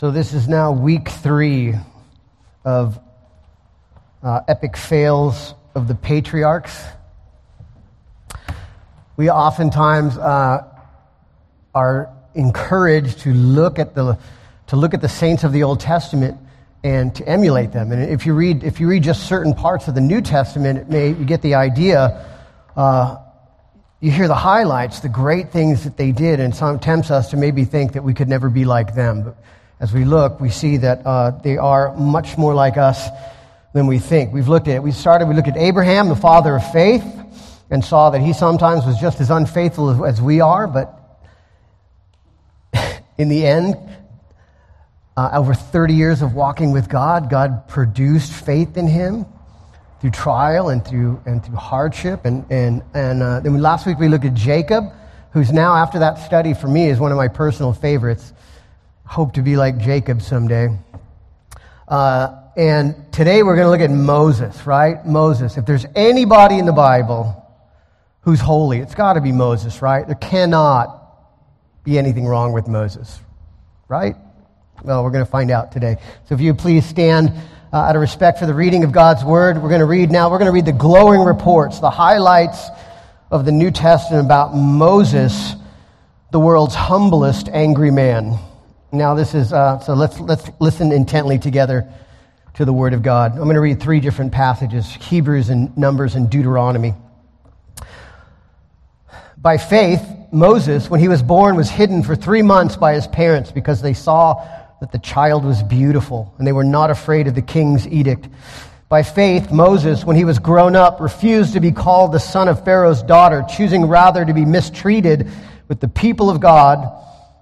So, this is now week three of uh, epic fails of the patriarchs. We oftentimes uh, are encouraged to look at the to look at the saints of the Old Testament and to emulate them. And if you read if you read just certain parts of the New Testament, it may you get the idea. Uh, you hear the highlights, the great things that they did, and some tempts us to maybe think that we could never be like them. But as we look, we see that uh, they are much more like us than we think. We've looked at it. we started we looked at Abraham, the father of faith, and saw that he sometimes was just as unfaithful as, as we are, but in the end, uh, over 30 years of walking with God, God produced faith in him through trial and through, and through hardship. And, and, and uh, then last week we looked at Jacob, who's now, after that study, for me, is one of my personal favorites. Hope to be like Jacob someday. Uh, and today we're going to look at Moses, right? Moses. If there's anybody in the Bible who's holy, it's got to be Moses, right? There cannot be anything wrong with Moses, right? Well, we're going to find out today. So if you please stand uh, out of respect for the reading of God's word, we're going to read now, we're going to read the glowing reports, the highlights of the New Testament about Moses, the world's humblest angry man. Now, this is, uh, so let's, let's listen intently together to the word of God. I'm going to read three different passages Hebrews and Numbers and Deuteronomy. By faith, Moses, when he was born, was hidden for three months by his parents because they saw that the child was beautiful and they were not afraid of the king's edict. By faith, Moses, when he was grown up, refused to be called the son of Pharaoh's daughter, choosing rather to be mistreated with the people of God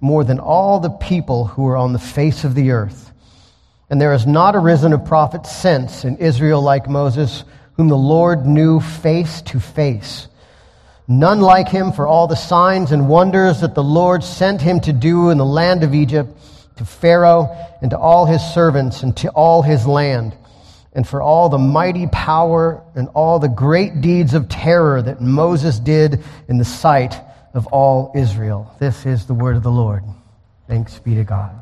more than all the people who are on the face of the earth. And there has not arisen a prophet since in Israel like Moses, whom the Lord knew face to face None like him for all the signs and wonders that the Lord sent him to do in the land of Egypt, to Pharaoh and to all his servants and to all his land, and for all the mighty power and all the great deeds of terror that Moses did in the sight of all Israel. This is the word of the Lord. Thanks be to God.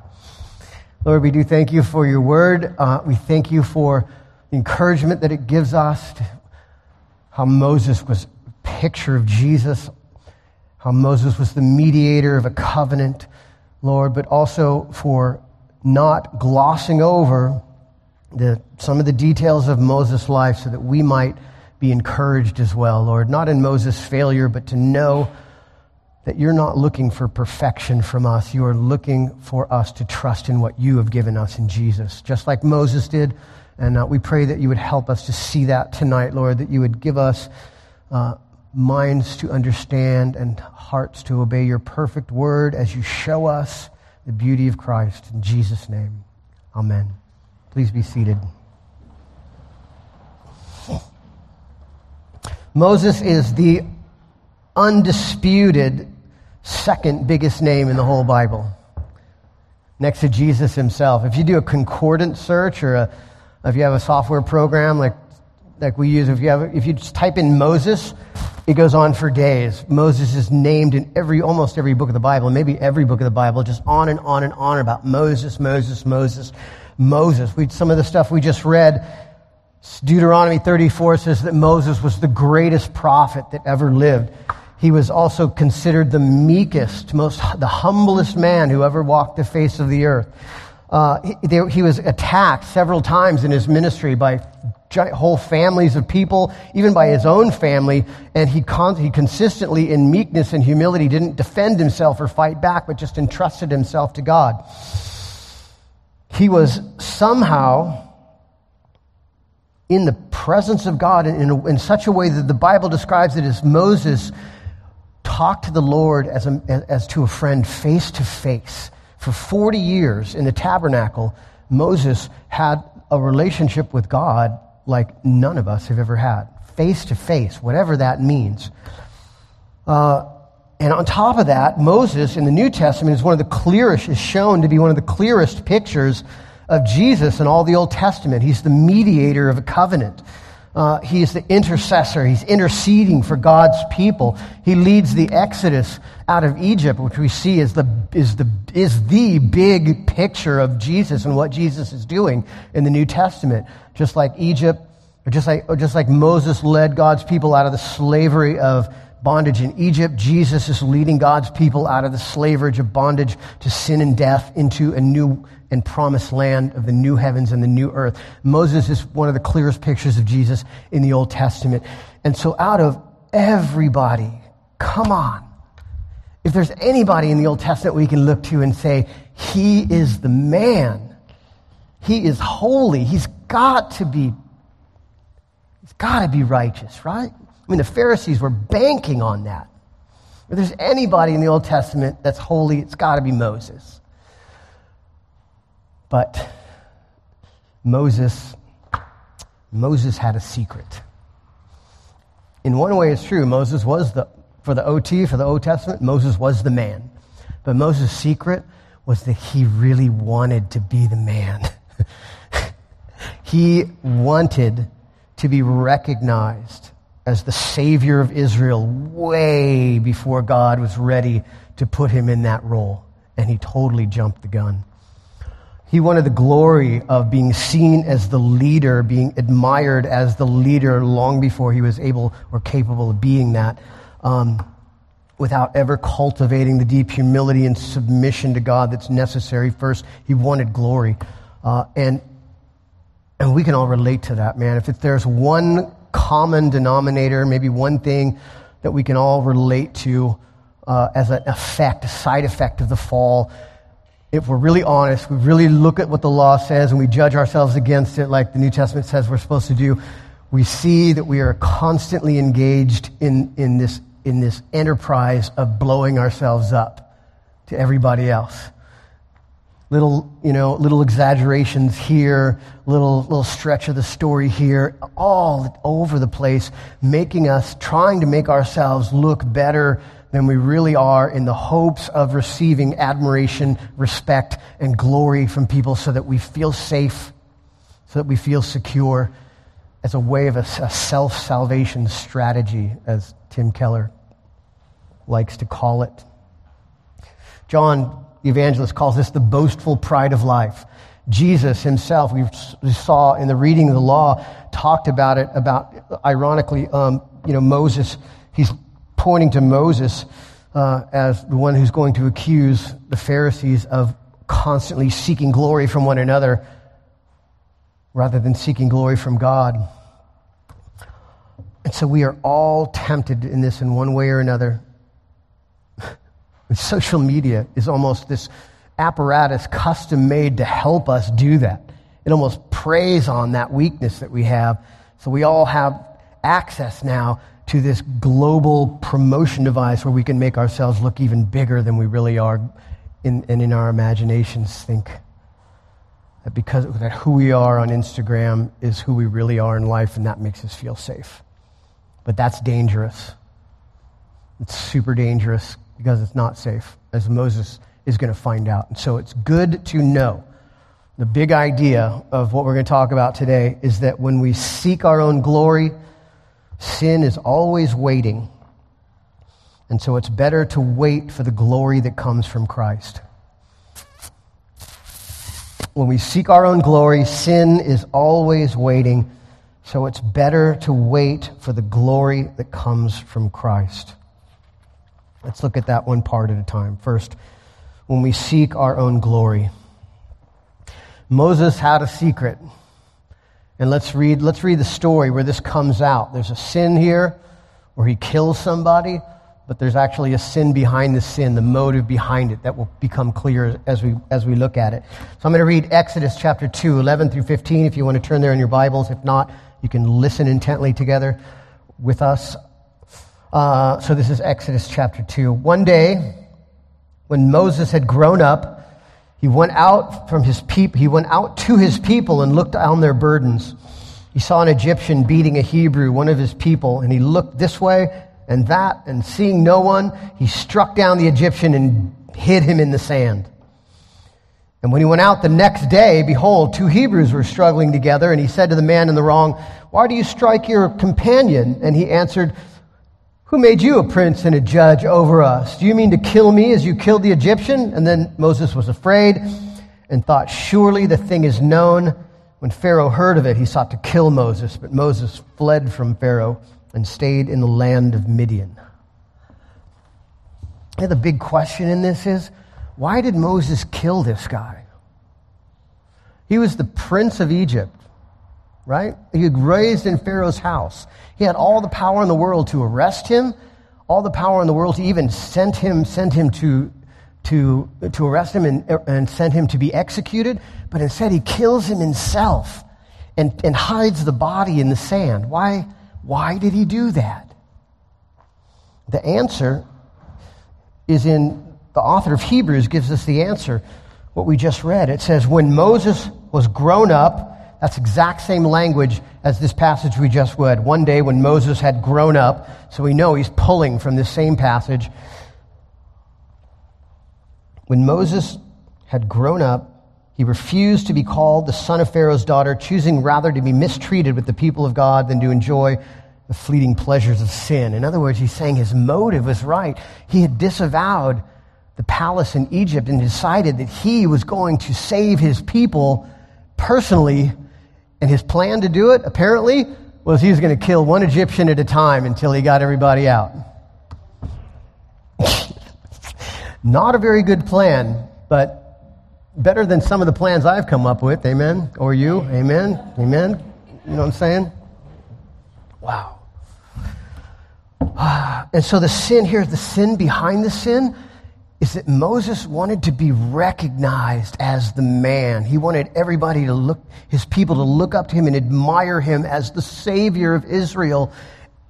Lord, we do thank you for your word. Uh, we thank you for the encouragement that it gives us, how Moses was a picture of Jesus, how Moses was the mediator of a covenant, Lord, but also for not glossing over the, some of the details of Moses' life so that we might be encouraged as well, Lord. Not in Moses' failure, but to know that you're not looking for perfection from us. You are looking for us to trust in what you have given us in Jesus, just like Moses did. And uh, we pray that you would help us to see that tonight, Lord, that you would give us uh, minds to understand and hearts to obey your perfect word as you show us the beauty of Christ. In Jesus' name, amen. Please be seated. Moses is the undisputed second biggest name in the whole Bible, next to Jesus himself. If you do a concordant search or a, if you have a software program like, like we use, if you, have, if you just type in Moses, it goes on for days. Moses is named in every, almost every book of the Bible, maybe every book of the Bible, just on and on and on about Moses, Moses, Moses, Moses. We, some of the stuff we just read, Deuteronomy 34 says that Moses was the greatest prophet that ever lived. He was also considered the meekest, most, the humblest man who ever walked the face of the earth. Uh, he, he was attacked several times in his ministry by whole families of people, even by his own family, and he, con- he consistently, in meekness and humility, didn't defend himself or fight back, but just entrusted himself to God. He was somehow in the presence of God in, in, in such a way that the Bible describes it as Moses talked to the Lord as, a, as to a friend face to face. For 40 years in the tabernacle, Moses had a relationship with God like none of us have ever had, face to face, whatever that means. Uh, and on top of that, Moses in the New Testament is one of the clearest, is shown to be one of the clearest pictures of Jesus in all the Old Testament. He's the mediator of a covenant. Uh, he is the intercessor. He's interceding for God's people. He leads the Exodus out of Egypt, which we see is the, is the, is the big picture of Jesus and what Jesus is doing in the New Testament. Just like Egypt, or just like, or just like Moses led God's people out of the slavery of bondage in Egypt, Jesus is leading God's people out of the slavery of bondage to sin and death into a new and promised land of the new heavens and the new earth. Moses is one of the clearest pictures of Jesus in the Old Testament. And so, out of everybody, come on. If there's anybody in the Old Testament we can look to and say, He is the man, He is holy, He's got to be, He's got to be righteous, right? I mean, the Pharisees were banking on that. If there's anybody in the Old Testament that's holy, it's got to be Moses. But Moses, Moses had a secret. In one way, it's true. Moses was the, for the OT, for the Old Testament, Moses was the man. But Moses' secret was that he really wanted to be the man. he wanted to be recognized as the Savior of Israel way before God was ready to put him in that role. And he totally jumped the gun. He wanted the glory of being seen as the leader, being admired as the leader long before he was able or capable of being that, um, without ever cultivating the deep humility and submission to God that's necessary. First, he wanted glory. Uh, and, and we can all relate to that, man. If, there's one common denominator, maybe one thing that we can all relate to uh, as an effect, a side effect of the fall, if we're really honest, we really look at what the law says and we judge ourselves against it like the New Testament says we're supposed to do, we see that we are constantly engaged in, in, this, in this enterprise of blowing ourselves up to everybody else. Little, you know, little exaggerations here, little, little stretch of the story here, all over the place, making us, trying to make ourselves look better than we really are in the hopes of receiving admiration, respect, and glory from people so that we feel safe, so that we feel secure as a way of a, a self salvation strategy, as Tim Keller likes to call it. John, the evangelist, calls this the boastful pride of life. Jesus himself, we saw in the reading of the law, talked about it, about, ironically, um, you know, Moses, he's pointing to Moses uh, as the one who's going to accuse the Pharisees of constantly seeking glory from one another rather than seeking glory from God. And so we are all tempted in this in one way or another. Social media is almost this apparatus custom made to help us do that. It almost preys on that weakness that we have. So we all have access now to this global promotion device where we can make ourselves look even bigger than we really are in, and in our imaginations think that because that who we are on Instagram is who we really are in life and that makes us feel safe. But that's dangerous. It's super dangerous because it's not safe, as Moses is going to find out. And so it's good to know. The big idea of what we're going to talk about today is that when we seek our own glory, Sin is always waiting. And so it's better to wait for the glory that comes from Christ. When we seek our own glory, sin is always waiting. So it's better to wait for the glory that comes from Christ. Let's look at that one part at a time. First, when we seek our own glory. Moses had a secret. And let's read, let's read the story where this comes out. There's a sin here where he kills somebody, but there's actually a sin behind the sin, the motive behind it that will become clear as we, as we look at it. So I'm going to read Exodus chapter 2, 11 through 15, if you want to turn there in your Bibles. If not, you can listen intently together with us. Uh, so this is Exodus chapter 2. One day, when Moses had grown up, He went out from his peop- he went out to his people and looked on their burdens. He saw an Egyptian beating a Hebrew, one of his people, and he looked this way and that, and seeing no one, he struck down the Egyptian and hid him in the sand. And when he went out the next day, behold, two Hebrews were struggling together, and he said to the man in the wrong, Why do you strike your companion? And he answered, Who made you a prince and a judge over us? Do you mean to kill me as you killed the Egyptian? And then Moses was afraid and thought, Surely the thing is known. When Pharaoh heard of it, he sought to kill Moses, but Moses fled from Pharaoh and stayed in the land of Midian. And the big question in this is why did Moses kill this guy? He was the prince of Egypt, right? He was raised in Pharaoh's house. He had all the power in the world to arrest him, all the power in the world to even send him, send him to, to, to arrest him and, and send him to be executed. But instead, he kills him himself and, and hides the body in the sand. Why, why did he do that? The answer is in the author of Hebrews gives us the answer, what we just read. It says, When Moses was grown up, that's exact same language as this passage we just read. One day when Moses had grown up, so we know he's pulling from this same passage. When Moses had grown up, he refused to be called the son of Pharaoh's daughter, choosing rather to be mistreated with the people of God than to enjoy the fleeting pleasures of sin. In other words, he's saying his motive was right. He had disavowed the palace in Egypt and decided that he was going to save his people personally. And his plan to do it, apparently, was he was going to kill one Egyptian at a time until he got everybody out. Not a very good plan, but better than some of the plans I've come up with. Amen? Or you? Amen? Amen? You know what I'm saying? Wow. And so the sin here, the sin behind the sin, is that Moses wanted to be recognized as the man. He wanted everybody to look, his people to look up to him and admire him as the savior of Israel.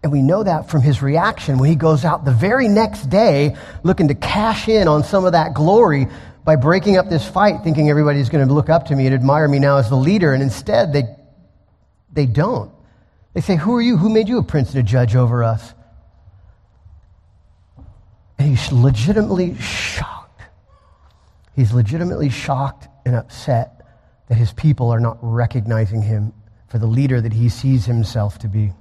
And we know that from his reaction when he goes out the very next day looking to cash in on some of that glory by breaking up this fight, thinking everybody's going to look up to me and admire me now as the leader. And instead, they, they don't. They say, Who are you? Who made you a prince and a judge over us? He's legitimately shocked. He's legitimately shocked and upset that his people are not recognizing him for the leader that he sees himself to be.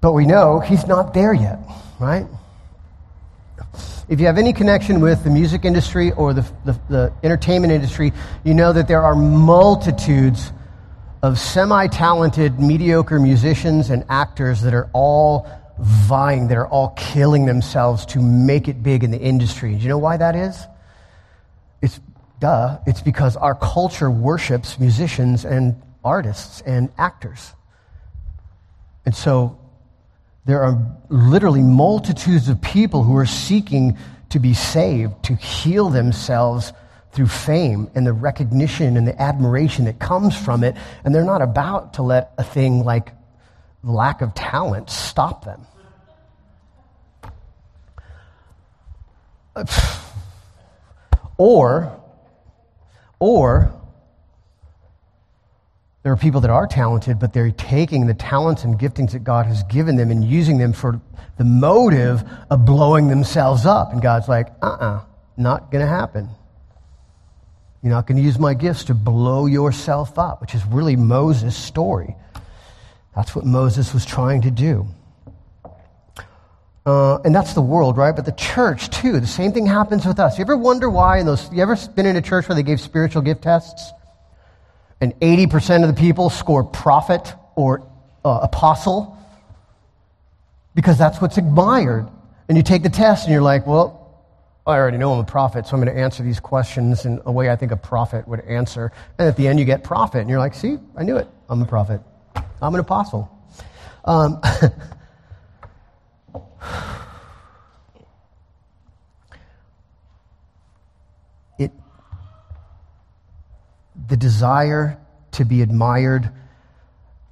But we know he's not there yet, right? If you have any connection with the music industry or the, the, the entertainment industry, you know that there are multitudes of semi talented, mediocre musicians and actors that are all vying, that are all killing themselves to make it big in the industry. Do you know why that is? It's duh. It's because our culture worships musicians and artists and actors. And so there are literally multitudes of people who are seeking to be saved, to heal themselves through fame and the recognition and the admiration that comes from it. And they're not about to let a thing like lack of talent stop them. Or, or, there are people that are talented, but they're taking the talents and giftings that God has given them and using them for the motive of blowing themselves up. And God's like, uh uh-uh, uh, not going to happen. You're not going to use my gifts to blow yourself up, which is really Moses' story. That's what Moses was trying to do. Uh, and that's the world, right? But the church, too, the same thing happens with us. You ever wonder why in those, you ever been in a church where they gave spiritual gift tests? And 80% of the people score prophet or uh, apostle? Because that's what's admired. And you take the test and you're like, well, I already know I'm a prophet, so I'm going to answer these questions in a way I think a prophet would answer. And at the end, you get prophet. And you're like, see, I knew it. I'm a prophet. I'm an apostle. Um, it, the desire to be admired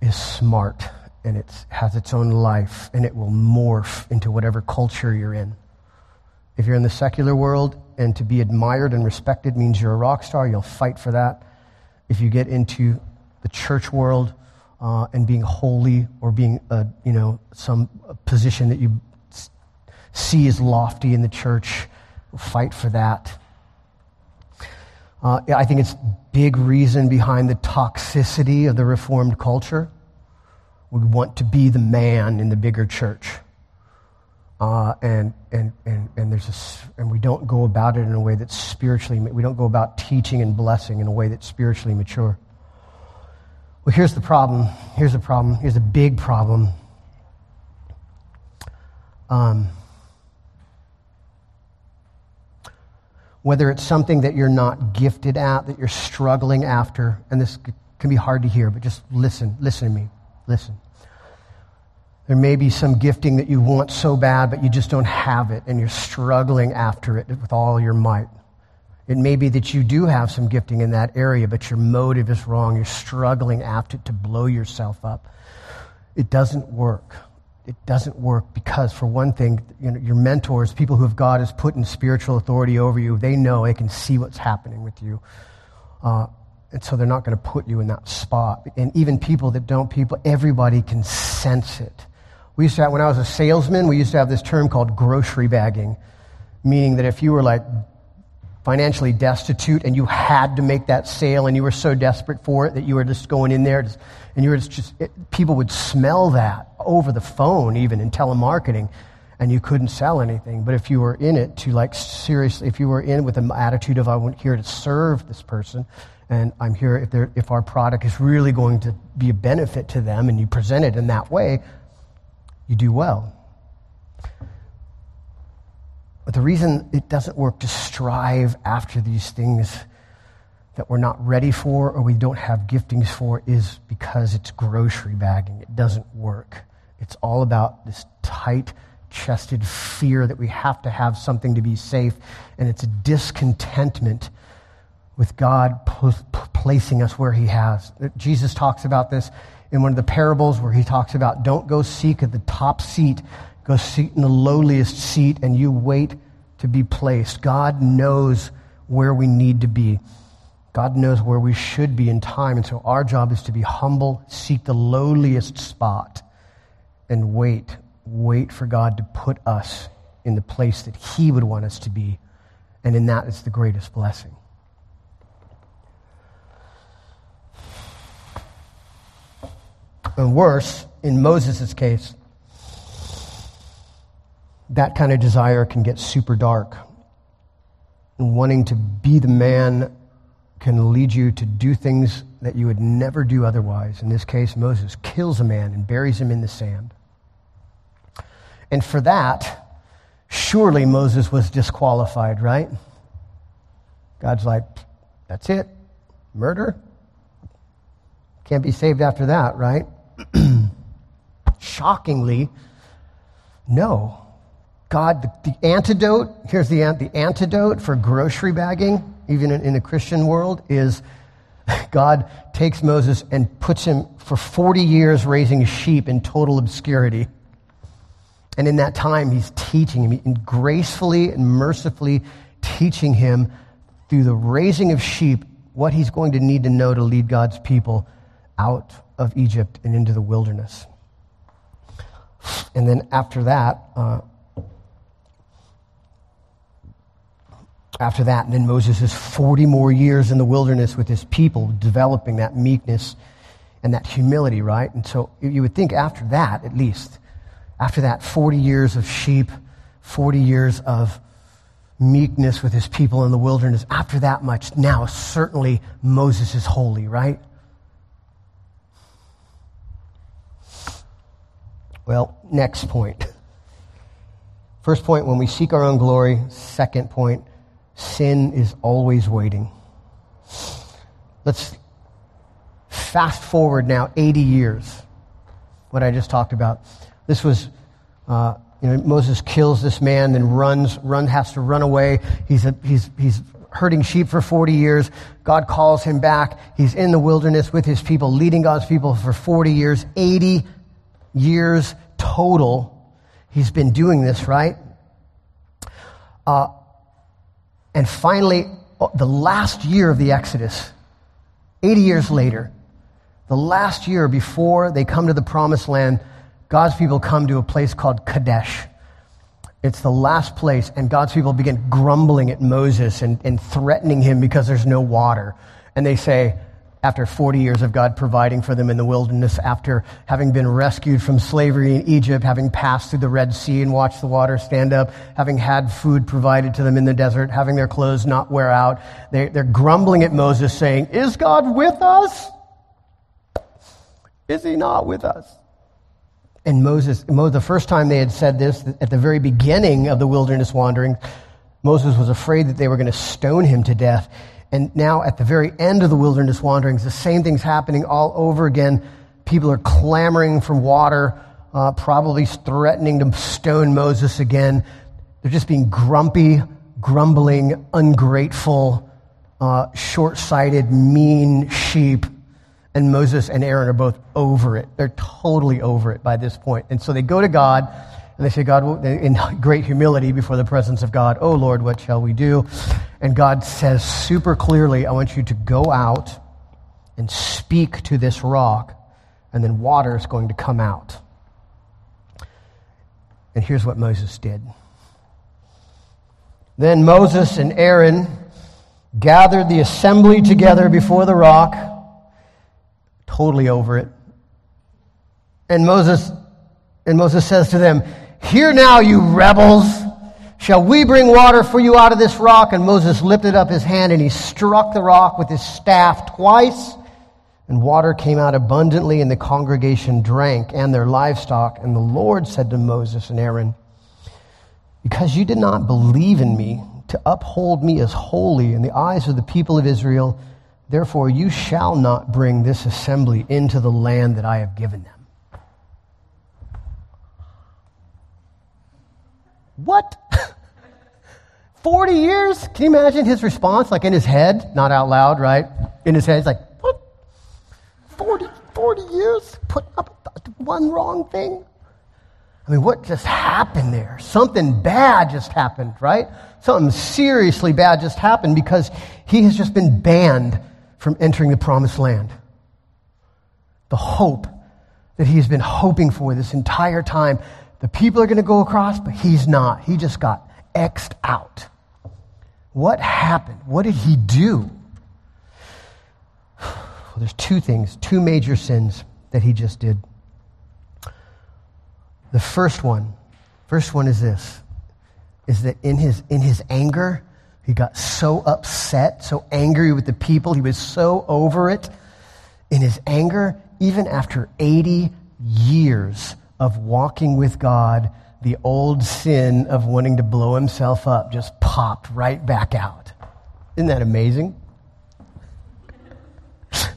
is smart and it has its own life and it will morph into whatever culture you're in. If you're in the secular world and to be admired and respected means you're a rock star, you'll fight for that. If you get into the church world uh, and being holy or being, a, you know, some position that you see as lofty in the church, fight for that. Uh, I think it's big reason behind the toxicity of the Reformed culture. We want to be the man in the bigger church. Uh, and, and, and, and, there's a, and we don't go about it in a way that's spiritually, we don't go about teaching and blessing in a way that's spiritually mature. Well, here's the problem. Here's the problem. Here's a big problem. Um, whether it's something that you're not gifted at, that you're struggling after, and this can be hard to hear, but just listen, listen to me, listen. There may be some gifting that you want so bad, but you just don't have it, and you're struggling after it with all your might. It may be that you do have some gifting in that area, but your motive is wrong. You're struggling after to blow yourself up. It doesn't work it doesn't work because, for one thing, you know, your mentors, people who have God has put in spiritual authority over you, they know they can see what's happening with you. Uh, and so they're not going to put you in that spot. And even people that don't, people, everybody can sense it. We used to have, when I was a salesman, we used to have this term called grocery bagging, meaning that if you were like financially destitute and you had to make that sale and you were so desperate for it that you were just going in there just, and you were just, it, people would smell that over the phone, even in telemarketing, and you couldn't sell anything. But if you were in it to like seriously, if you were in with an attitude of I'm here to serve this person, and I'm here if, if our product is really going to be a benefit to them, and you present it in that way, you do well. But the reason it doesn't work to strive after these things that we're not ready for or we don't have giftings for is because it's grocery bagging. It doesn't work. It's all about this tight chested fear that we have to have something to be safe, and it's a discontentment with God placing us where He has. Jesus talks about this in one of the parables where He talks about don't go seek at the top seat, go seat in the lowliest seat, and you wait to be placed. God knows where we need to be. God knows where we should be in time. And so our job is to be humble, seek the lowliest spot, and wait, wait for God to put us in the place that He would want us to be. And in that is the greatest blessing. And worse, in Moses' case, that kind of desire can get super dark. And wanting to be the man can lead you to do things that you would never do otherwise. In this case, Moses kills a man and buries him in the sand. And for that, surely Moses was disqualified, right? God's like, that's it. Murder? Can't be saved after that, right? Shockingly, no. God, the, the, antidote, here's the, the antidote for grocery bagging, even in, in the Christian world, is God takes Moses and puts him for 40 years raising sheep in total obscurity. And in that time, he's teaching him, and gracefully and mercifully teaching him through the raising of sheep what he's going to need to know to lead God's people out of Egypt and into the wilderness. And then after that, uh, after that, and then Moses is 40 more years in the wilderness with his people, developing that meekness and that humility, right? And so you would think after that, at least, after that 40 years of sheep, 40 years of meekness with his people in the wilderness, after that much, now certainly Moses is holy, right? Well, next point. First point, when we seek our own glory. Second point, sin is always waiting. Let's fast forward now 80 years, what I just talked about. This was, uh, you know, Moses kills this man, then runs, run, has to run away. He's, a, he's, he's herding sheep for 40 years. God calls him back. He's in the wilderness with his people, leading God's people for 40 years, 80 years total. He's been doing this, right? Uh, and finally, uh, the last year of the Exodus, 80 years later, the last year before they come to the promised land, God's people come to a place called Kadesh. It's the last place, and God's people begin grumbling at Moses and, and threatening him because there's no water. And they say, after 40 years of God providing for them in the wilderness, after having been rescued from slavery in Egypt, having passed through the Red Sea and watched the water stand up, having had food provided to them in the desert, having their clothes not wear out, they, they're grumbling at Moses, saying, Is God with us? Is he not with us? And Moses, the first time they had said this, at the very beginning of the wilderness wandering, Moses was afraid that they were going to stone him to death. And now, at the very end of the wilderness wanderings, the same thing's happening all over again. People are clamoring for water, uh, probably threatening to stone Moses again. They're just being grumpy, grumbling, ungrateful, uh, short sighted, mean sheep and Moses and Aaron are both over it. They're totally over it by this point. And so they go to God and they say, God, in great humility before the presence of God, Oh Lord, what shall we do? And God says super clearly, I want you to go out and speak to this rock, and then water is going to come out. And here's what Moses did. Then Moses and Aaron gathered the assembly together before the rock totally over it. And Moses, and Moses says to them, Hear now, you rebels. Shall we bring water for you out of this rock? And Moses lifted up his hand and he struck the rock with his staff twice. And water came out abundantly, and the congregation drank and their livestock. And the Lord said to Moses and Aaron, Because you did not believe in me to uphold me as holy in the eyes of the people of Israel, Therefore, you shall not bring this assembly into the land that I have given them. What? 40 years? Can you imagine his response? Like in his head, not out loud, right? In his head, he's like, what? 40, 40 years? Put up one wrong thing? I mean, what just happened there? Something bad just happened, right? Something seriously bad just happened because he has just been banned from entering the promised land. The hope that he's been hoping for this entire time. The people are going to go across, but he's not. He just got X'd out. What happened? What did he do? Well, there's two things, two major sins that he just did. The first one, first one is this, is that in his, in his anger, he got so upset, so angry with the people. He was so over it. In his anger, even after 80 years of walking with God, the old sin of wanting to blow himself up just popped right back out. Isn't that amazing?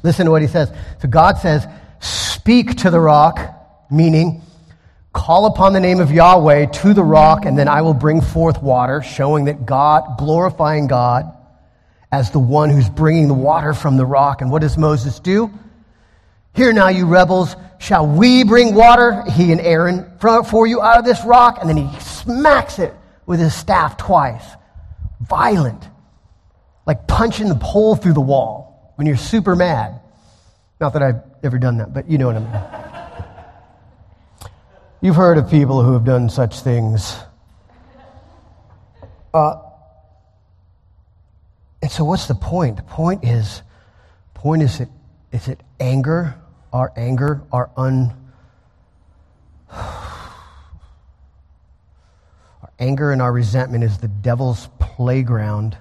Listen to what he says. So God says, Speak to the rock, meaning Call upon the name of Yahweh to the rock, and then I will bring forth water, showing that God, glorifying God as the one who's bringing the water from the rock. And what does Moses do? Here now, you rebels, shall we bring water, he and Aaron, for you out of this rock? And then he smacks it with his staff twice. Violent. Like punching the pole through the wall when you're super mad. Not that I've ever done that, but you know what I mean. You've heard of people who have done such things. Uh, and so, what's the point? The point is, point is it is it anger, our anger, our un, our anger and our resentment is the devil's playground,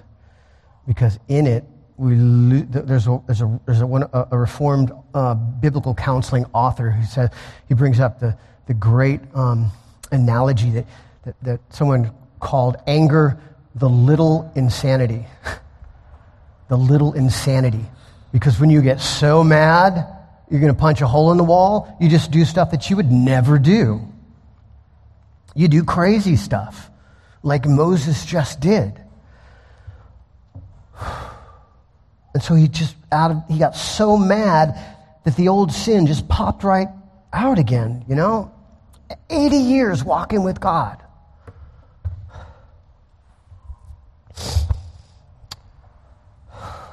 because in it we lo- there's a there's a there's a, a reformed uh, biblical counseling author who says he brings up the the great um, analogy that, that, that someone called anger the little insanity. the little insanity. Because when you get so mad, you're going to punch a hole in the wall, you just do stuff that you would never do. You do crazy stuff, like Moses just did. And so he just out of, he got so mad that the old sin just popped right out again, you know? 80 years walking with God.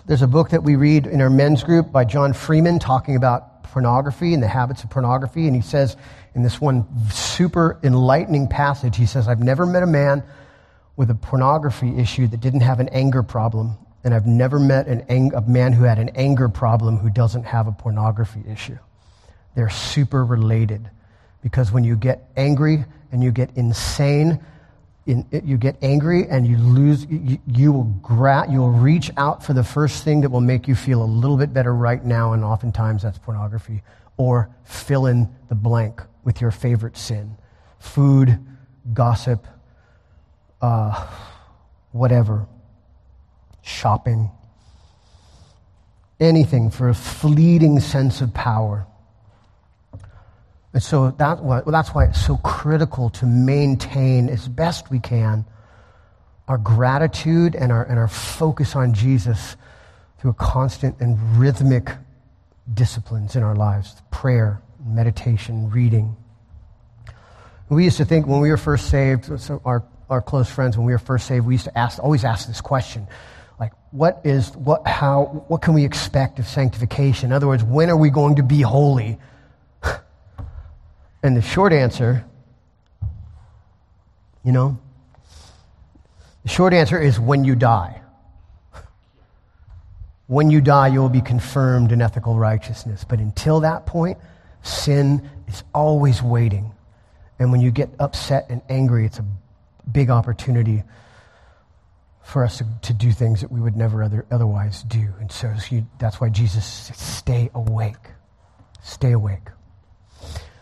There's a book that we read in our men's group by John Freeman talking about pornography and the habits of pornography. And he says in this one super enlightening passage, he says, I've never met a man with a pornography issue that didn't have an anger problem. And I've never met an ang- a man who had an anger problem who doesn't have a pornography issue. They're super related because when you get angry and you get insane, in, you get angry and you lose, you, you will gra- you'll reach out for the first thing that will make you feel a little bit better right now, and oftentimes that's pornography. Or fill in the blank with your favorite sin food, gossip, uh, whatever, shopping, anything for a fleeting sense of power. And so that, well, that's why it's so critical to maintain as best we can our gratitude and our, and our focus on Jesus through a constant and rhythmic disciplines in our lives prayer, meditation, reading. We used to think when we were first saved, so our, our close friends, when we were first saved, we used to ask, always ask this question like, what is, what, how, what can we expect of sanctification? In other words, when are we going to be holy? And the short answer, you know, the short answer is when you die. When you die, you will be confirmed in ethical righteousness. But until that point, sin is always waiting. And when you get upset and angry, it's a big opportunity for us to, to do things that we would never other, otherwise do. And so you, that's why Jesus said, stay awake. Stay awake.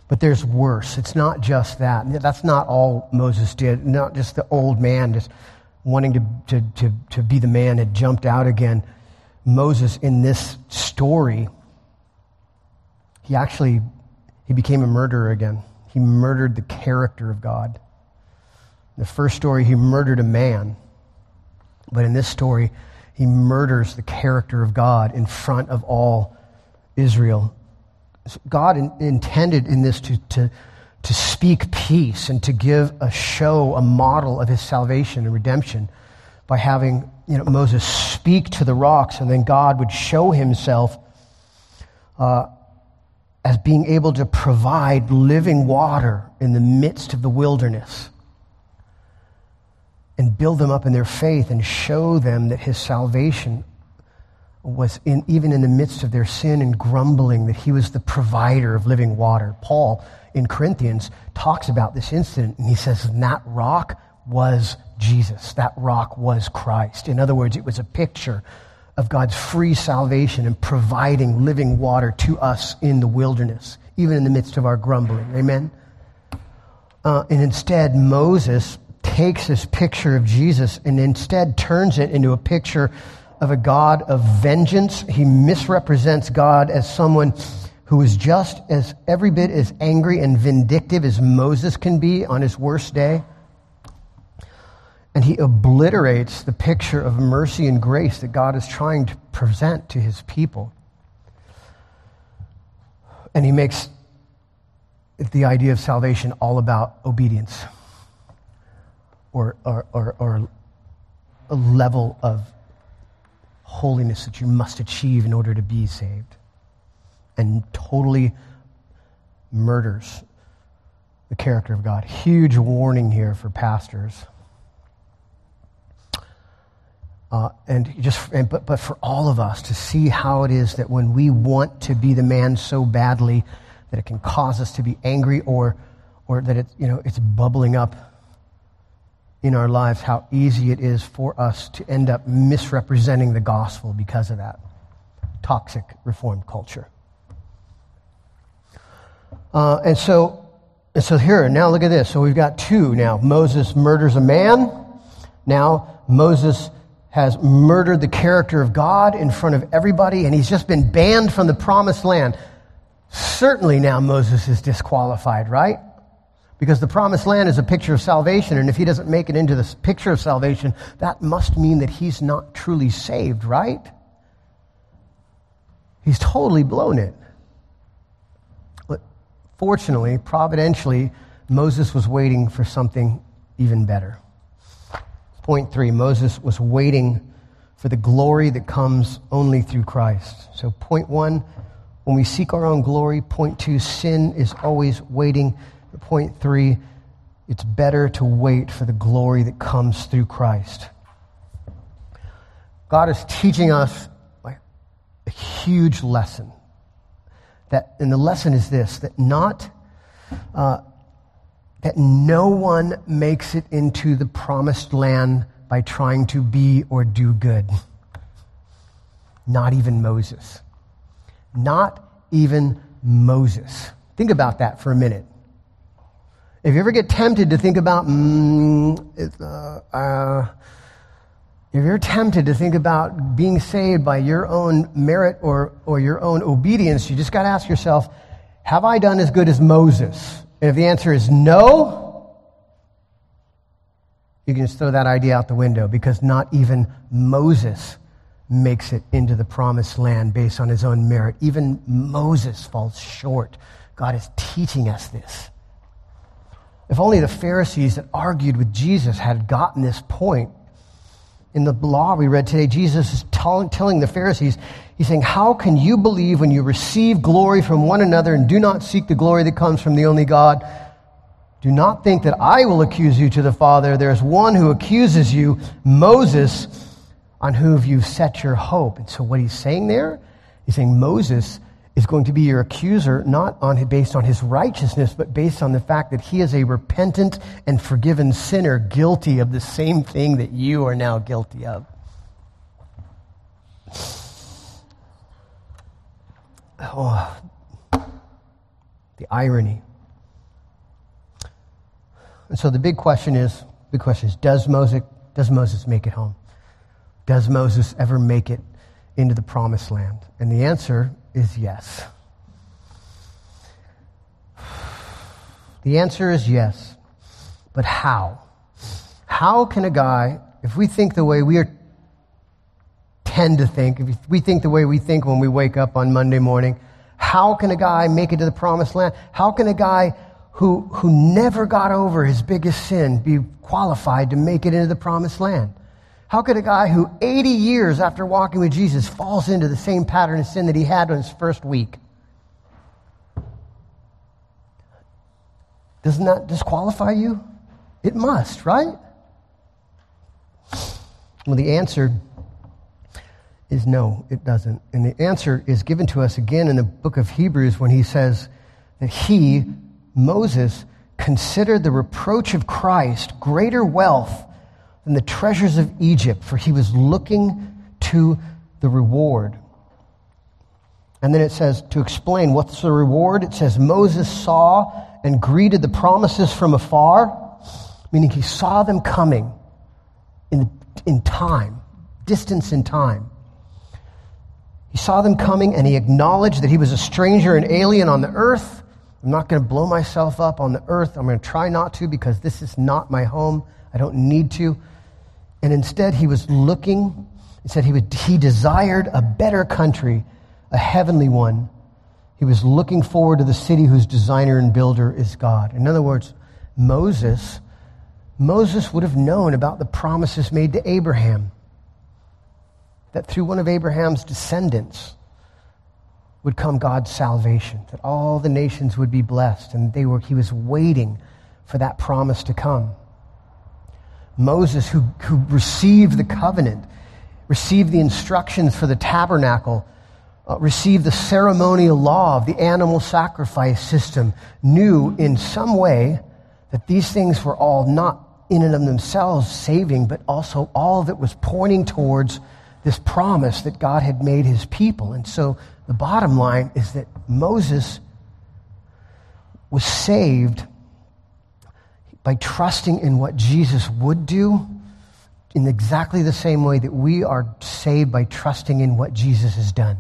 But there's worse. It's not just that. That's not all Moses did. Not just the old man just wanting to, to, to, to be the man had jumped out again. Moses, in this story, he actually he became a murderer again. He murdered the character of God. In the first story, he murdered a man. But in this story, he murders the character of God in front of all Israel. God in, intended in this to, to, to speak peace and to give a show, a model of his salvation and redemption by having you know, Moses speak to the rocks, and then God would show himself uh, as being able to provide living water in the midst of the wilderness and build them up in their faith and show them that his salvation was in, even in the midst of their sin and grumbling that he was the provider of living water. Paul in Corinthians talks about this incident and he says, that rock was Jesus. That rock was Christ. In other words, it was a picture of God's free salvation and providing living water to us in the wilderness, even in the midst of our grumbling. Amen? Uh, and instead, Moses takes this picture of Jesus and instead turns it into a picture of a God of vengeance. He misrepresents God as someone who is just as every bit as angry and vindictive as Moses can be on his worst day. And he obliterates the picture of mercy and grace that God is trying to present to his people. And he makes the idea of salvation all about obedience or, or, or, or a level of holiness that you must achieve in order to be saved. And totally murders the character of God. Huge warning here for pastors. Uh, and just, and, but, but for all of us to see how it is that when we want to be the man so badly that it can cause us to be angry or, or that it, you know, it's bubbling up in our lives how easy it is for us to end up misrepresenting the gospel because of that toxic reformed culture. Uh, and so, and so here, now look at this. So we've got two now. Moses murders a man. Now Moses has murdered the character of God in front of everybody, and he's just been banned from the promised land. Certainly now Moses is disqualified, right? Because the promised land is a picture of salvation, and if he doesn't make it into this picture of salvation, that must mean that he's not truly saved, right? He's totally blown it. But fortunately, providentially, Moses was waiting for something even better. Point three Moses was waiting for the glory that comes only through Christ. So, point one, when we seek our own glory. Point two, sin is always waiting. Point three, it's better to wait for the glory that comes through Christ. God is teaching us a huge lesson. That, and the lesson is this that not, uh, that no one makes it into the promised land by trying to be or do good. Not even Moses. Not even Moses. Think about that for a minute. If you ever get tempted to think about, mm, uh, uh, if you're tempted to think about being saved by your own merit or, or your own obedience, you just got to ask yourself, have I done as good as Moses? And if the answer is no, you can just throw that idea out the window because not even Moses makes it into the promised land based on his own merit. Even Moses falls short. God is teaching us this. If only the Pharisees that argued with Jesus had gotten this point. In the law we read today, Jesus is telling the Pharisees, He's saying, How can you believe when you receive glory from one another and do not seek the glory that comes from the only God? Do not think that I will accuse you to the Father. There's one who accuses you, Moses, on whom you've set your hope. And so what he's saying there, he's saying Moses is going to be your accuser, not on, based on his righteousness, but based on the fact that he is a repentant and forgiven sinner guilty of the same thing that you are now guilty of. Oh, the irony. And so the big question is, big question is, does Moses, does Moses make it home? Does Moses ever make it into the promised land? And the answer is yes. The answer is yes. But how? How can a guy, if we think the way we are, tend to think, if we think the way we think when we wake up on Monday morning, how can a guy make it to the promised land? How can a guy who, who never got over his biggest sin be qualified to make it into the promised land? How could a guy who 80 years after walking with Jesus falls into the same pattern of sin that he had in his first week? Doesn't that disqualify you? It must, right? Well, the answer is no, it doesn't. And the answer is given to us again in the book of Hebrews when he says that he, Moses considered the reproach of Christ greater wealth than the treasures of Egypt, for he was looking to the reward. And then it says, to explain what's the reward, it says, Moses saw and greeted the promises from afar, meaning he saw them coming in, in time, distance in time. He saw them coming and he acknowledged that he was a stranger and alien on the earth I'm not going to blow myself up on the earth. I'm going to try not to because this is not my home. I don't need to. And instead, he was looking, he said he, would, he desired a better country, a heavenly one. He was looking forward to the city whose designer and builder is God. In other words, Moses, Moses would have known about the promises made to Abraham. That through one of Abraham's descendants, would come God's salvation, that all the nations would be blessed. And they were, he was waiting for that promise to come. Moses, who, who received the covenant, received the instructions for the tabernacle, uh, received the ceremonial law of the animal sacrifice system, knew in some way that these things were all not in and of themselves saving, but also all it was pointing towards this promise that God had made his people. And so the bottom line is that Moses was saved by trusting in what Jesus would do in exactly the same way that we are saved by trusting in what Jesus has done.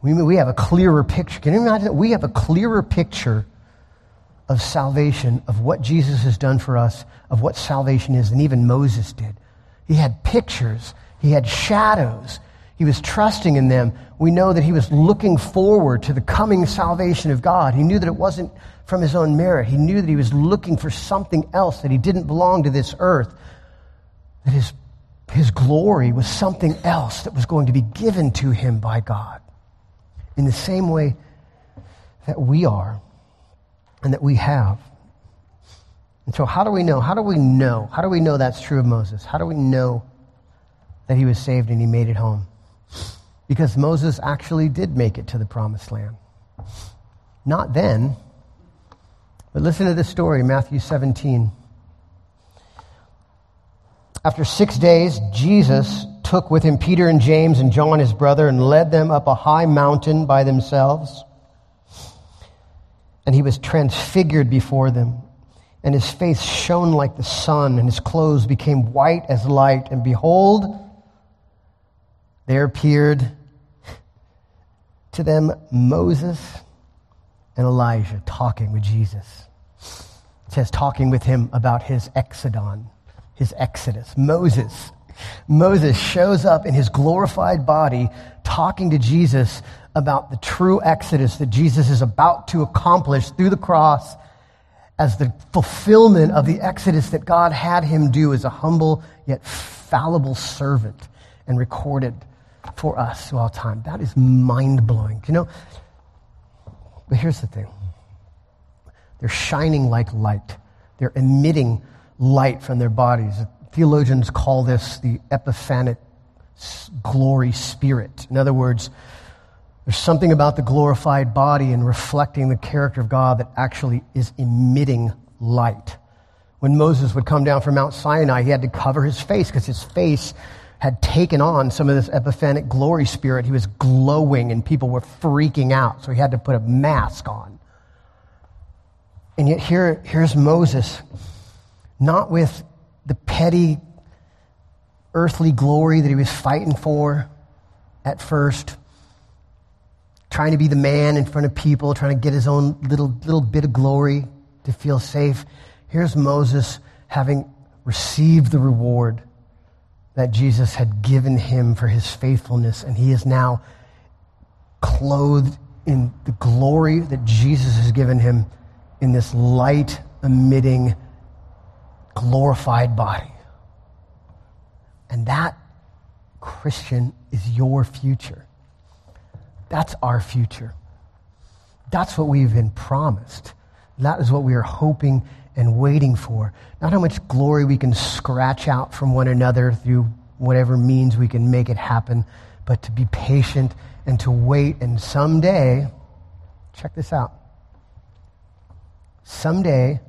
We, we have a clearer picture. Can you imagine that? We have a clearer picture of salvation, of what Jesus has done for us, of what salvation is, than even Moses did. He had pictures, he had shadows, he was trusting in them. We know that he was looking forward to the coming salvation of God. He knew that it wasn't from his own merit. He knew that he was looking for something else, that he didn't belong to this earth, that his, his glory was something else that was going to be given to him by God. In the same way that we are and that we have. And so, how do we know? How do we know? How do we know that's true of Moses? How do we know that he was saved and he made it home? Because Moses actually did make it to the promised land. Not then, but listen to this story, Matthew 17. After six days, Jesus took with him Peter and James and John, his brother, and led them up a high mountain by themselves. And he was transfigured before them, and his face shone like the sun, and his clothes became white as light. And behold, there appeared to them Moses and Elijah talking with Jesus. It says, talking with him about his exodon his exodus. Moses. Moses shows up in his glorified body talking to Jesus about the true exodus that Jesus is about to accomplish through the cross as the fulfillment of the exodus that God had him do as a humble yet fallible servant and recorded for us all time. That is mind blowing. You know, but here's the thing they're shining like light, they're emitting light from their bodies. Theologians call this the epiphanic glory spirit. In other words, there's something about the glorified body and reflecting the character of God that actually is emitting light. When Moses would come down from Mount Sinai, he had to cover his face because his face had taken on some of this epiphanic glory spirit. He was glowing and people were freaking out, so he had to put a mask on. And yet, here, here's Moses not with the petty earthly glory that he was fighting for at first, trying to be the man in front of people, trying to get his own little, little bit of glory to feel safe. Here's Moses having received the reward that Jesus had given him for his faithfulness, and he is now clothed in the glory that Jesus has given him in this light emitting glorified body. And that, Christian, is your future. That's our future. That's what we've been promised. That is what we are hoping and waiting for. Not how much glory we can scratch out from one another through whatever means we can make it happen, but to be patient and to wait. And someday, check this out. Someday,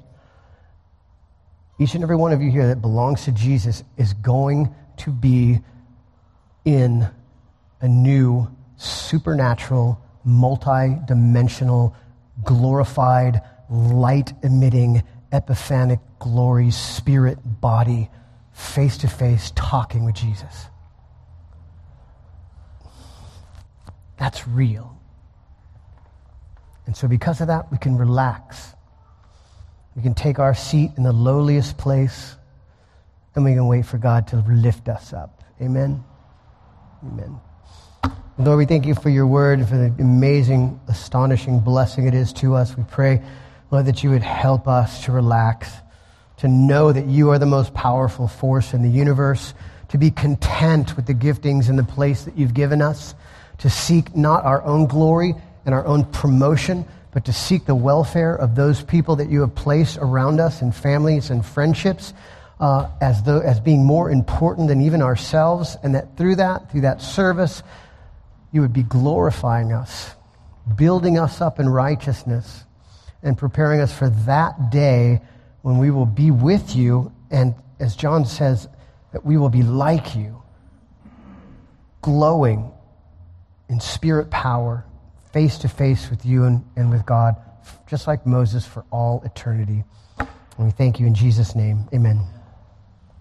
each and every one of you here that belongs to Jesus is going to be in a new supernatural, multi dimensional, glorified, light emitting, epiphanic glory, spirit, body, face to face, talking with Jesus. That's real. And so, because of that, we can relax we can take our seat in the lowliest place and we can wait for God to lift us up. Amen. Amen. Lord, we thank you for your word for the amazing, astonishing blessing it is to us. We pray, Lord, that you would help us to relax, to know that you are the most powerful force in the universe, to be content with the giftings and the place that you've given us, to seek not our own glory and our own promotion, but to seek the welfare of those people that you have placed around us in families and friendships uh, as, though, as being more important than even ourselves, and that through that, through that service, you would be glorifying us, building us up in righteousness, and preparing us for that day when we will be with you, and as John says, that we will be like you, glowing in spirit power face to face with you and, and with God, just like Moses for all eternity. And we thank you in Jesus' name. Amen.